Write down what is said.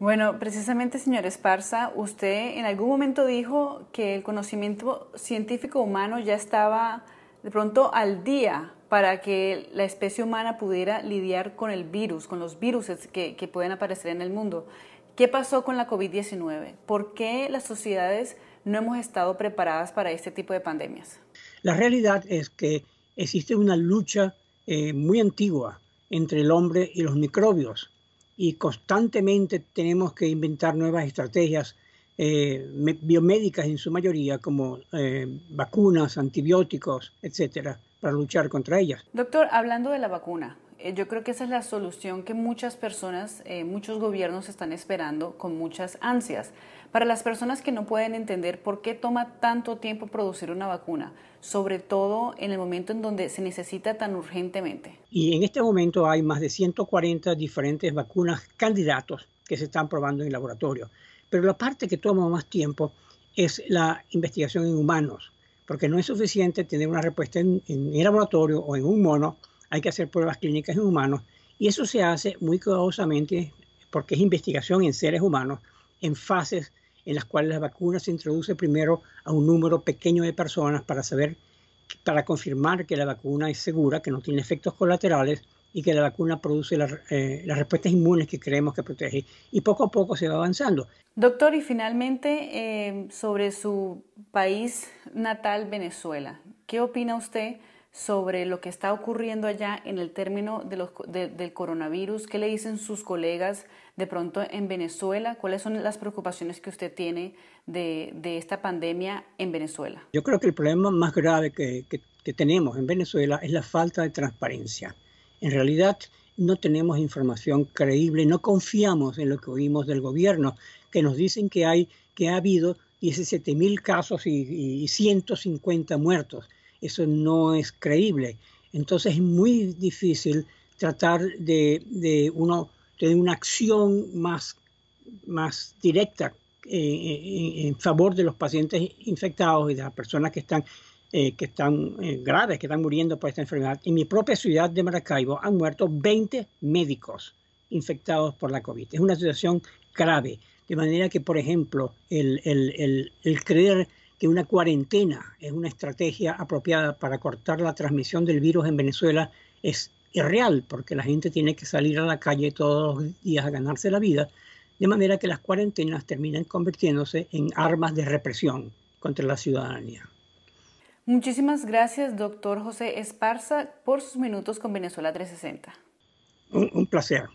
Bueno, precisamente, señor Esparza, usted en algún momento dijo que el conocimiento científico humano ya estaba de pronto al día para que la especie humana pudiera lidiar con el virus, con los virus que, pueden aparecer en el mundo. ¿Qué pasó con la COVID-19? ¿Por qué las sociedades no hemos estado preparadas para este tipo de pandemias? La realidad es que existe una lucha eh, muy antigua entre el hombre y los microbios y constantemente tenemos que inventar nuevas estrategias eh, biomédicas en su mayoría, como eh, vacunas, antibióticos, etcétera, para luchar contra ellas. Doctor, hablando de la vacuna, yo creo que esa es la solución que muchas personas, muchos gobiernos están esperando con muchas ansias. Para las personas que no pueden entender por qué toma tanto tiempo producir una vacuna, sobre todo en el momento en donde se necesita tan urgentemente. Y en este momento hay más de 140 diferentes vacunas candidatos que se están probando en el laboratorio. Pero la parte que toma más tiempo es la investigación en humanos, porque no es suficiente tener una respuesta en, en el laboratorio o en un mono, hay que hacer pruebas clínicas en humanos y eso se hace muy cuidadosamente porque es investigación en seres humanos en fases en las cuales la vacuna se introduce primero a un número pequeño de personas para saber, para confirmar que la vacuna es segura, que no tiene efectos colaterales y que la vacuna produce eh, las respuestas inmunes que creemos que protege. Y poco a poco se va avanzando. Doctor, y finalmente eh, sobre su país natal, Venezuela, ¿qué opina usted sobre lo que está ocurriendo allá en el término del coronavirus? ¿Qué le dicen sus colegas de pronto en Venezuela? ¿Cuáles son las preocupaciones que usted tiene de, esta pandemia en Venezuela? Yo creo que el problema más grave que, tenemos en Venezuela es la falta de transparencia. En realidad no tenemos información creíble, no confiamos en lo que oímos del gobierno, que nos dicen que hay, que ha habido 17 mil casos y 150 muertos eso no es creíble. Entonces es muy difícil tratar de, de uno tener una acción más, más directa eh, eh, en favor de los pacientes infectados y de las personas que están, eh, que están graves, que están muriendo por esta enfermedad. En mi propia ciudad de Maracaibo han muerto 20 médicos infectados por la COVID. Es una situación grave. De manera que, por ejemplo, el, el, el, el creer que una cuarentena es una estrategia apropiada para cortar la transmisión del virus en Venezuela es irreal, porque la gente tiene que salir a la calle todos los días a ganarse la vida, de manera que las cuarentenas terminan convirtiéndose en armas de represión contra la ciudadanía. Muchísimas gracias, doctor José Esparza, por sus minutos con Venezuela 360. un, un placer.